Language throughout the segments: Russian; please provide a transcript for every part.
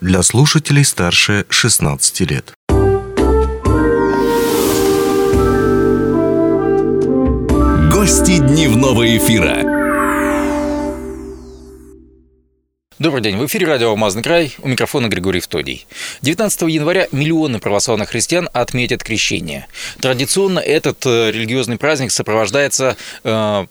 для слушателей старше 16 лет. Гости дневного эфира. Добрый день, в эфире радио «Алмазный край», у микрофона Григорий Втодий. 19 января миллионы православных христиан отметят крещение. Традиционно этот э, религиозный праздник сопровождается э,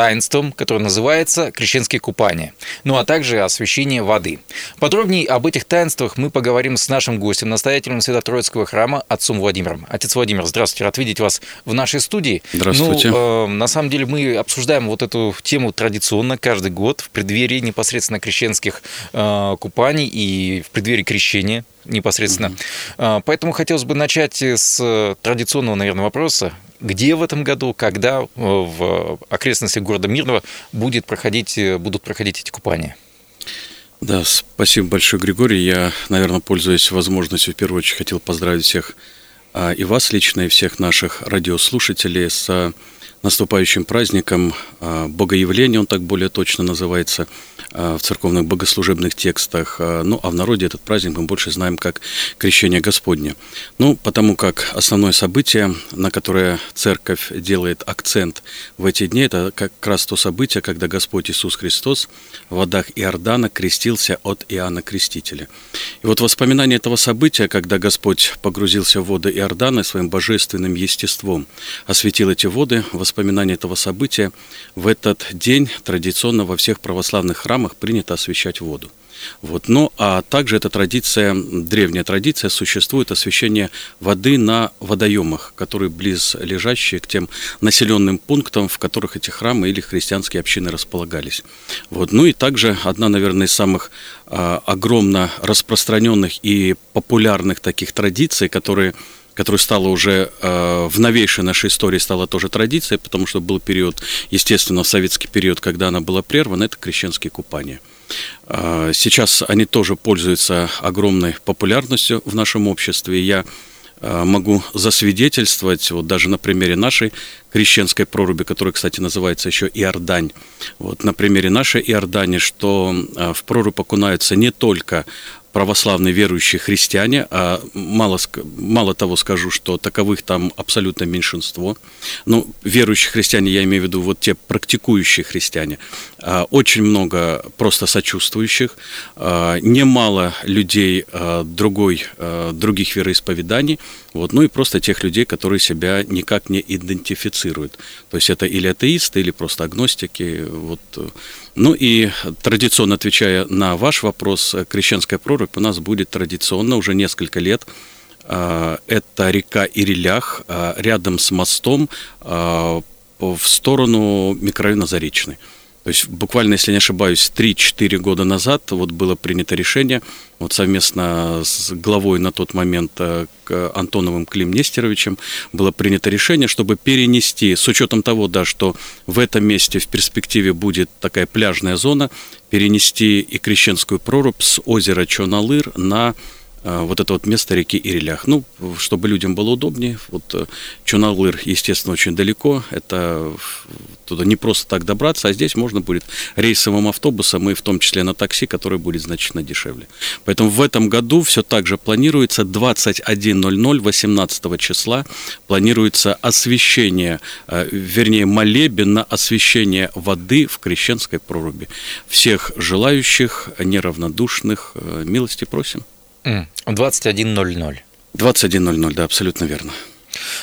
таинством, которое называется крещенские купания, ну а также освящение воды. Подробнее об этих таинствах мы поговорим с нашим гостем, настоятелем Свято-Троицкого храма, отцом Владимиром. Отец Владимир, здравствуйте, рад видеть вас в нашей студии. Здравствуйте. Ну, э, на самом деле мы обсуждаем вот эту тему традиционно каждый год в преддверии непосредственно крещенских э, купаний и в преддверии крещения непосредственно. Mm-hmm. Поэтому хотелось бы начать с традиционного, наверное, вопроса где в этом году, когда э, в окрестностях города Мирного будет проходить, э, будут проходить эти купания? Да, спасибо большое, Григорий. Я, наверное, пользуясь возможностью, в первую очередь хотел поздравить всех а, и вас лично, и всех наших радиослушателей с наступающим праздником а, Богоявления, он так более точно называется – Э, в церковных богослужебных текстах. Э, ну, а в народе этот праздник мы больше знаем как Крещение Господне. Ну, потому как основное событие, на которое церковь делает акцент в эти дни, это как раз то событие, когда Господь Иисус Христос в водах Иордана крестился от Иоанна Крестителя. И вот воспоминание этого события, когда Господь погрузился в воды Иордана своим божественным естеством, осветил эти воды, этого события в этот день традиционно во всех православных храмах принято освещать воду. Вот. Ну, а также эта традиция, древняя традиция, существует освещение воды на водоемах, которые близ лежащие к тем населенным пунктам, в которых эти храмы или христианские общины располагались. Вот. Ну и также одна, наверное, из самых а, огромно распространенных и популярных таких традиций, которые которая стала уже э, в новейшей нашей истории стала тоже традицией, потому что был период, естественно, советский период, когда она была прервана, это крещенские купания. Э, сейчас они тоже пользуются огромной популярностью в нашем обществе. Я э, могу засвидетельствовать, вот даже на примере нашей крещенской проруби, которая, кстати, называется еще Иордань, вот на примере нашей Иордани, что э, в прорубь окунаются не только православные верующие христиане, а мало, мало того скажу, что таковых там абсолютно меньшинство. Ну, верующие христиане, я имею в виду вот те практикующие христиане. А, очень много просто сочувствующих, а, немало людей а, другой, других вероисповеданий, вот, ну и просто тех людей, которые себя никак не идентифицируют. То есть это или атеисты, или просто агностики. Вот. Ну и традиционно отвечая на ваш вопрос, крещенская прорубь у нас будет традиционно уже несколько лет. Это река Ирилях рядом с мостом в сторону микрорайона Заречный. То есть буквально, если не ошибаюсь, 3-4 года назад вот было принято решение вот совместно с главой на тот момент э, Антоновым Клим Нестеровичем было принято решение, чтобы перенести, с учетом того, да, что в этом месте в перспективе будет такая пляжная зона, перенести и Крещенскую прорубь с озера Чоналыр на вот это вот место реки Ирилях. Ну, чтобы людям было удобнее. Вот э, Чуналыр, естественно, очень далеко. Это туда не просто так добраться, а здесь можно будет рейсовым автобусом и в том числе на такси, который будет значительно дешевле. Поэтому в этом году все так же планируется 21.00 18 числа планируется освещение, э, вернее молебен на освещение воды в Крещенской проруби. Всех желающих, неравнодушных, милости просим. 21.00. 21.00, да, абсолютно верно.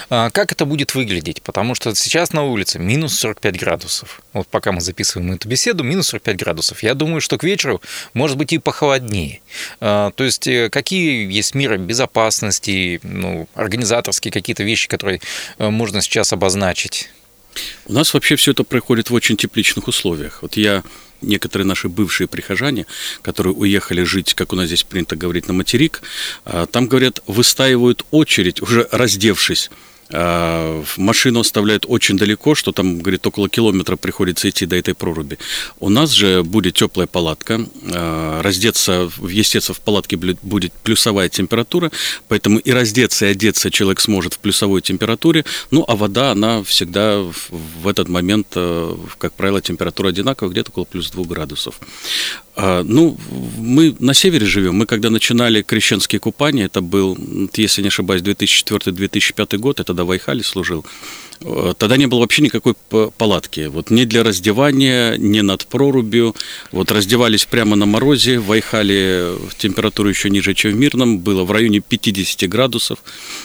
А как это будет выглядеть? Потому что сейчас на улице минус 45 градусов. Вот пока мы записываем эту беседу, минус 45 градусов. Я думаю, что к вечеру может быть и похолоднее. А, то есть э, какие есть меры безопасности, ну, организаторские какие-то вещи, которые э, можно сейчас обозначить? У нас вообще все это происходит в очень тепличных условиях. Вот я некоторые наши бывшие прихожане, которые уехали жить, как у нас здесь принято говорить, на материк, а, там, говорят, выстаивают очередь, уже раздевшись, машину оставляют очень далеко, что там, говорит, около километра приходится идти до этой проруби. У нас же будет теплая палатка, а, раздеться, естественно, в палатке будет плюсовая температура, поэтому и раздеться, и одеться человек сможет в плюсовой температуре, ну, а вода, она всегда в этот момент, э, как правило, температура одинаковая, где-то около плюс 2 градусов. А, ну, мы на севере живем. Мы когда начинали крещенские купания, это был, если не ошибаюсь, 2004-2005 год, это до Вайхали служил. Э, тогда не было вообще никакой палатки. Вот ни для раздевания, ни над прорубью. Вот раздевались прямо на морозе, в Айхале температура еще ниже, чем в Мирном, было в районе 50 градусов.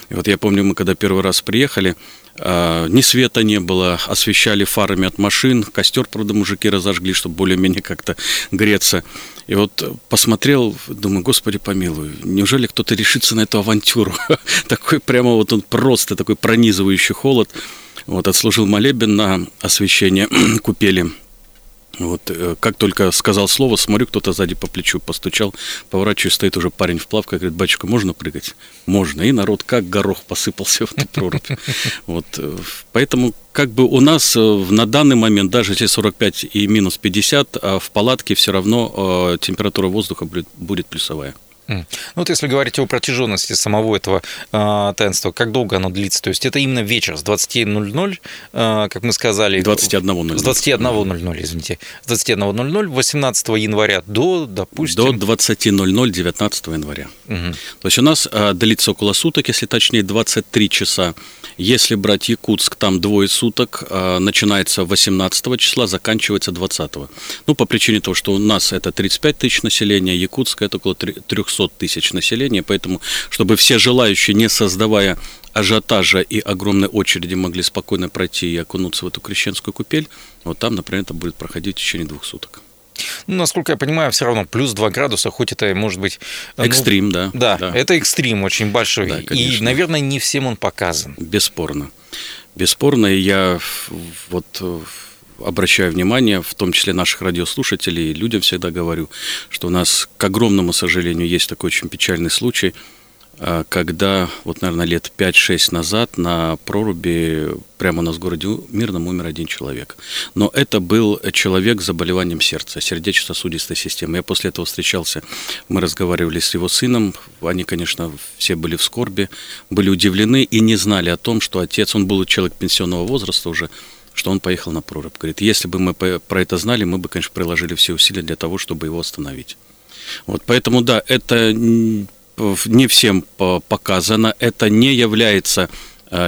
И вот я помню, мы когда первый раз приехали, ни света не было, освещали фарами от машин, костер, правда, мужики разожгли, чтобы более-менее как-то греться. И вот посмотрел, думаю, господи помилуй, неужели кто-то решится на эту авантюру? такой прямо вот он просто такой пронизывающий холод. Вот отслужил молебен на освещение купели. Вот э, как только сказал слово, смотрю, кто-то сзади по плечу постучал, поворачиваюсь, стоит уже парень в плавках, говорит, батюшка, можно прыгать? Можно. И народ как горох посыпался в эту прорубь. Вот. Э, поэтому как бы у нас э, на данный момент, даже если 45 и минус 50, а в палатке все равно температура воздуха будет плюсовая. Ну вот если говорить о протяженности самого этого э, таинства, как долго оно длится? То есть это именно вечер с 20.00, э, как мы сказали... 21.00. С 21.00, извините. С 21.00 18 января до, допустим... До 20.00 19 января. Угу. То есть у нас э, длится около суток, если точнее 23 часа. Если брать Якутск, там двое суток, э, начинается 18 числа, заканчивается 20. Ну, по причине того, что у нас это 35 тысяч населения, Якутск это около 300 200 тысяч населения, поэтому, чтобы все желающие, не создавая ажиотажа и огромной очереди, могли спокойно пройти и окунуться в эту крещенскую купель, вот там, например, это будет проходить в течение двух суток. Ну, насколько я понимаю, все равно плюс 2 градуса, хоть это может быть... Ну, экстрим, да. Да, да. это экстрим очень большой. Да, и, наверное, не всем он показан. Бесспорно. Бесспорно, и я вот обращаю внимание, в том числе наших радиослушателей, людям всегда говорю, что у нас, к огромному сожалению, есть такой очень печальный случай, а, когда, вот, наверное, лет 5-6 назад на проруби прямо у нас в городе Мирном умер один человек. Но это был человек с заболеванием сердца, сердечно-сосудистой системы. Я после этого встречался, мы разговаривали с его сыном, они, конечно, все были в скорби, были удивлены и не знали о том, что отец, он был человек пенсионного возраста уже, что он поехал на прорубь. Говорит, если бы мы про это знали, мы бы, конечно, приложили все усилия для того, чтобы его остановить. Вот, поэтому, да, это не всем показано, это не является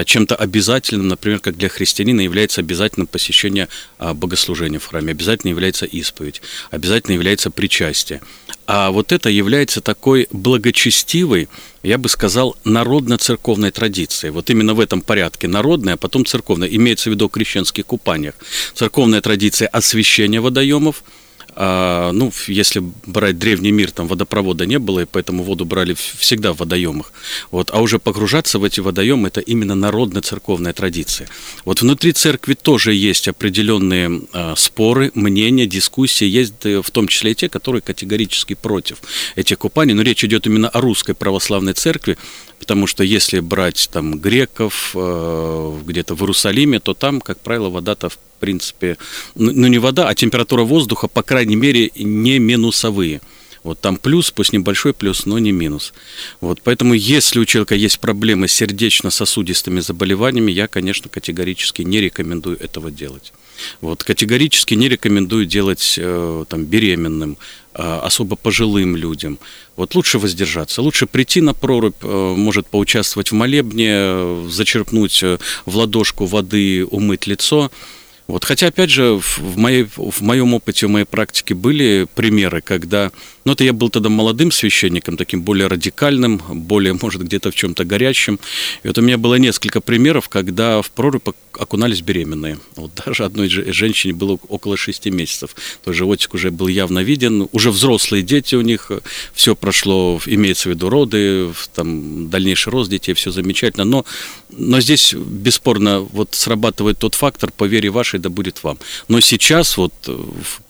чем-то обязательным, например, как для христианина является обязательным посещение а, богослужения в храме, обязательно является исповедь, обязательно является причастие. А вот это является такой благочестивой, я бы сказал, народно-церковной традицией. Вот именно в этом порядке народная, а потом церковная. Имеется в виду крещенских купаниях. Церковная традиция освящения водоемов – а, ну, если брать древний мир, там водопровода не было, и поэтому воду брали всегда в водоемах. Вот, а уже погружаться в эти водоемы – это именно народно-церковная традиция. Вот внутри церкви тоже есть определенные а, споры, мнения, дискуссии. Есть э, в том числе и те, которые категорически против этих купаний. Но речь идет именно о русской православной церкви, потому что если брать там греков э, где-то в Иерусалиме, то там, как правило, вода-то в принципе, ну, ну не вода, а температура воздуха, по крайней мере, не минусовые. Вот там плюс, пусть небольшой плюс, но не минус. Вот, поэтому если у человека есть проблемы с сердечно-сосудистыми заболеваниями, я, конечно, категорически не рекомендую этого делать. Вот, категорически не рекомендую делать э, там, беременным, особо пожилым людям. Вот лучше воздержаться, лучше прийти на прорубь, э, может поучаствовать в молебне, э, зачерпнуть э, в ладошку воды, умыть лицо – вот, хотя, опять же, в, моей, в моем опыте, в моей практике были примеры, когда, ну, это я был тогда молодым священником, таким более радикальным, более, может, где-то в чем-то горячим. И вот у меня было несколько примеров, когда в прорубь окунались беременные. Вот даже одной женщине было около шести месяцев. То животик уже был явно виден. Уже взрослые дети у них, все прошло, имеется в виду роды, там, дальнейший рост детей, все замечательно. Но, но здесь, бесспорно, вот срабатывает тот фактор, по вере вашей, вашей да будет вам. Но сейчас, вот э,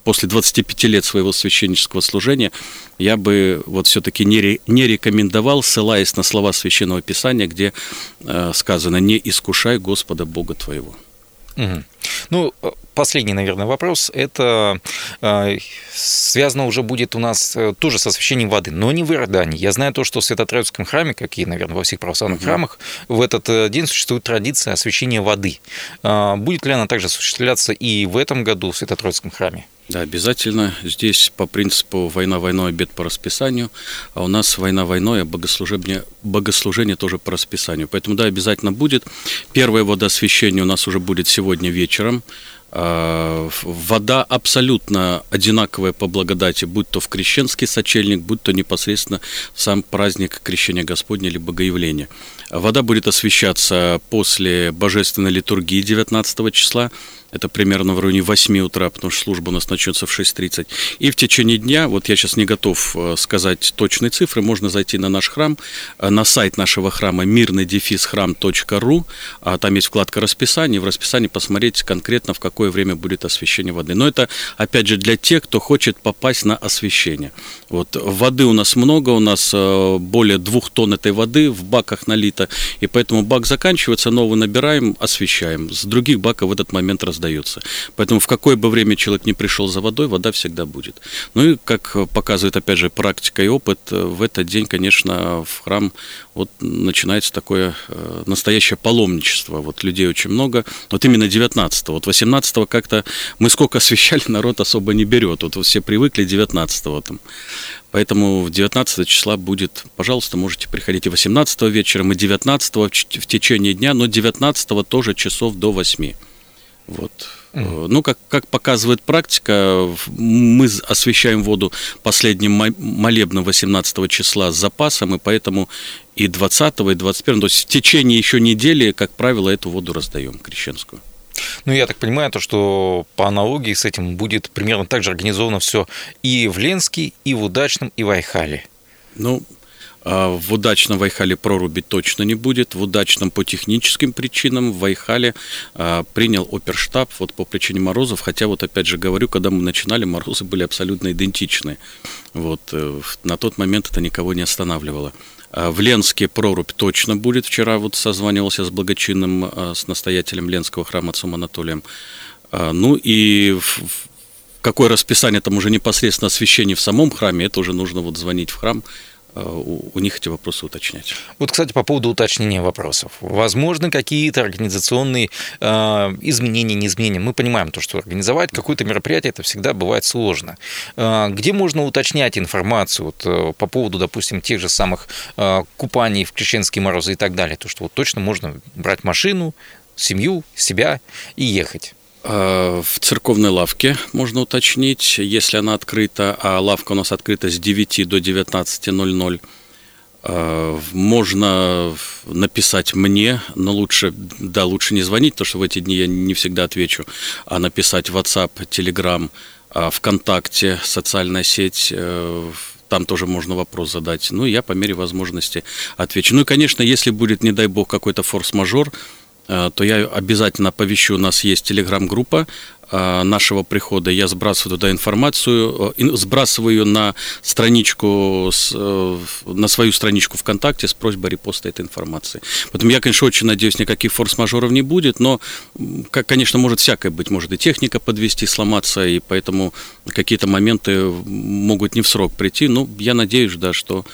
после 25 лет своего священнического служения, я бы вот все-таки не, не рекомендовал, ссылаясь на слова Священного Писания, где э, сказано «не искушай Господа Бога твоего». Угу. Ну, э, последний, наверное, вопрос. Это э, связано уже будет у нас э, тоже со освящением воды, но не в Иордании. Я знаю то, что в Свято-Троицком храме, как и, наверное, во всех православных угу. храмах, в этот э, день существует традиция освящения воды. Э, будет ли она также осуществляться и в этом году в Свято-Троицком храме? Да, обязательно. Здесь по принципу война войной, обед по расписанию, а у нас война войной, а богослужение, богослужение тоже по расписанию. Поэтому, да, обязательно будет. Первое водоосвящение у нас уже будет сегодня вечером. А, вода абсолютно одинаковая по благодати, будь то в крещенский сочельник, будь то непосредственно сам праздник Крещения Господня или Богоявления. Вода будет освещаться после божественной литургии 19 числа, это примерно в районе 8 утра, потому что служба у нас начнется в 6.30. И в течение дня, вот я сейчас не готов э, сказать точные цифры, можно зайти на наш храм, э, на сайт нашего храма мирный дефис храм.ру, а там есть вкладка расписания, в расписании посмотреть конкретно, в какое время будет освещение воды. Но это, опять же, для тех, кто хочет попасть на освещение. Вот, воды у нас много, у нас э, более двух тонн этой воды в баках налито, и поэтому бак заканчивается, новый набираем, освещаем. С других баков в этот момент раздаем раздается. Поэтому в какое бы время человек не пришел за водой, вода всегда будет. Ну и, как показывает, опять же, практика и опыт, в этот день, конечно, в храм вот начинается такое э, настоящее паломничество. Вот людей очень много. Вот именно 19-го. Вот 18-го как-то мы сколько освещали, народ особо не берет. Вот все привыкли 19-го там. Поэтому в 19 числа будет, пожалуйста, можете приходить и 18 вечером, и 19 в течение дня, но 19 тоже часов до 8. Вот. Mm. Ну, как, как показывает практика, мы освещаем воду последним молебным 18 числа с запасом, и поэтому и 20 и 21, то есть в течение еще недели, как правило, эту воду раздаем крещенскую. Ну, я так понимаю, то, что по аналогии с этим будет примерно так же организовано все и в Ленске, и в Удачном, и в Айхале. Ну, в удачном Вайхале проруби точно не будет. В удачном по техническим причинам в Вайхале а, принял оперштаб вот по причине морозов. Хотя вот опять же говорю, когда мы начинали, морозы были абсолютно идентичны. Вот, э, на тот момент это никого не останавливало. А в Ленске прорубь точно будет. Вчера вот созванивался с благочинным, с настоятелем Ленского храма отцом Анатолием. Ну и какое расписание там уже непосредственно освящение в самом храме, это уже нужно вот звонить в храм, Э, у, них эти вопросы уточнять. Вот, кстати, по поводу уточнения вопросов. Возможно, какие-то организационные э, изменения, не изменения. Мы понимаем то, что организовать какое-то мероприятие, это всегда бывает сложно. Э, где можно уточнять информацию вот, э, по поводу, допустим, тех же самых э, купаний в крещенские морозы и так далее? То, что вот точно можно брать машину, семью, себя и ехать. Э, в церковной лавке можно уточнить, если она открыта, а лавка у нас открыта с 9 до 19.00. Э, можно написать мне, но лучше, да, лучше не звонить, потому что в эти дни я не всегда отвечу, а написать в WhatsApp, Telegram, э, ВКонтакте, социальная сеть, там тоже можно вопрос задать. Ну, я по мере возможности отвечу. Ну и, конечно, если будет, не дай бог, какой-то форс-мажор, Э, то я обязательно оповещу, у нас есть телеграм-группа э, нашего прихода, я сбрасываю туда информацию, э, сбрасываю на страничку, на свою страничку ВКонтакте с просьбой репоста этой информации. Поэтому я, конечно, очень надеюсь, никаких форс-мажоров не будет, но, как, конечно, может всякое быть, может и техника подвести, сломаться, и поэтому какие-то моменты могут не в срок прийти, но я надеюсь, да, что Э,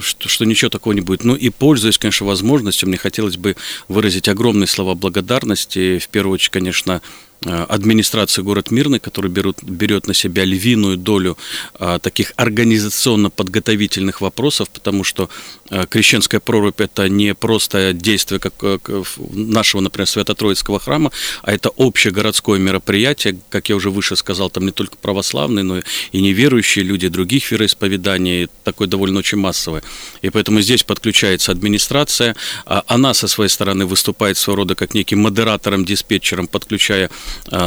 что, что ничего такого не будет. Ну и пользуясь, конечно, возможностью, мне хотелось бы выразить огромные слова благодарности. В первую очередь, конечно, Э, администрации город Мирный, который берут, берет на себя львиную долю а, таких организационно-подготовительных вопросов, потому что а, крещенская прорубь это не просто действие как, как нашего, например, Свято-Троицкого храма, а это общегородское мероприятие, как я уже выше сказал, там не только православные, но и неверующие люди других вероисповеданий, такое довольно очень массовое. И поэтому здесь подключается администрация, а она со своей стороны выступает своего рода как неким модератором, диспетчером, подключая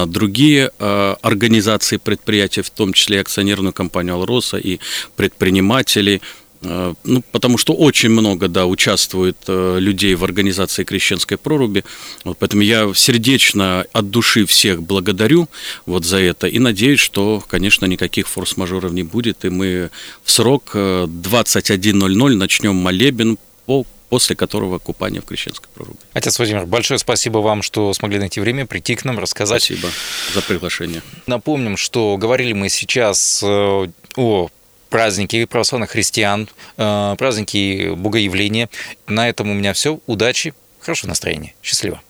другие а, организации предприятия, в том числе акционерную компанию «Алроса» и предприниматели, а, ну, потому что очень много, да, участвует людей в организации крещенской проруби. Вот, поэтому я сердечно от души всех благодарю вот за это и надеюсь, что, конечно, никаких форс-мажоров не будет, и мы в срок 21.00 начнем молебен по после которого купание в Крещенской проруби. Отец Владимир, большое спасибо вам, что смогли найти время прийти к нам, рассказать. Спасибо за приглашение. Напомним, что говорили мы сейчас э, о праздники православных христиан, э, праздники Богоявления. На этом у меня все. Удачи, хорошего настроения. Счастливо.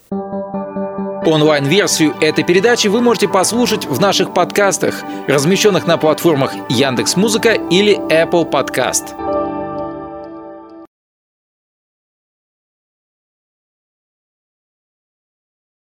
Онлайн-версию этой передачи вы можете послушать в наших подкастах, размещенных на платформах Яндекс.Музыка или Apple Podcast.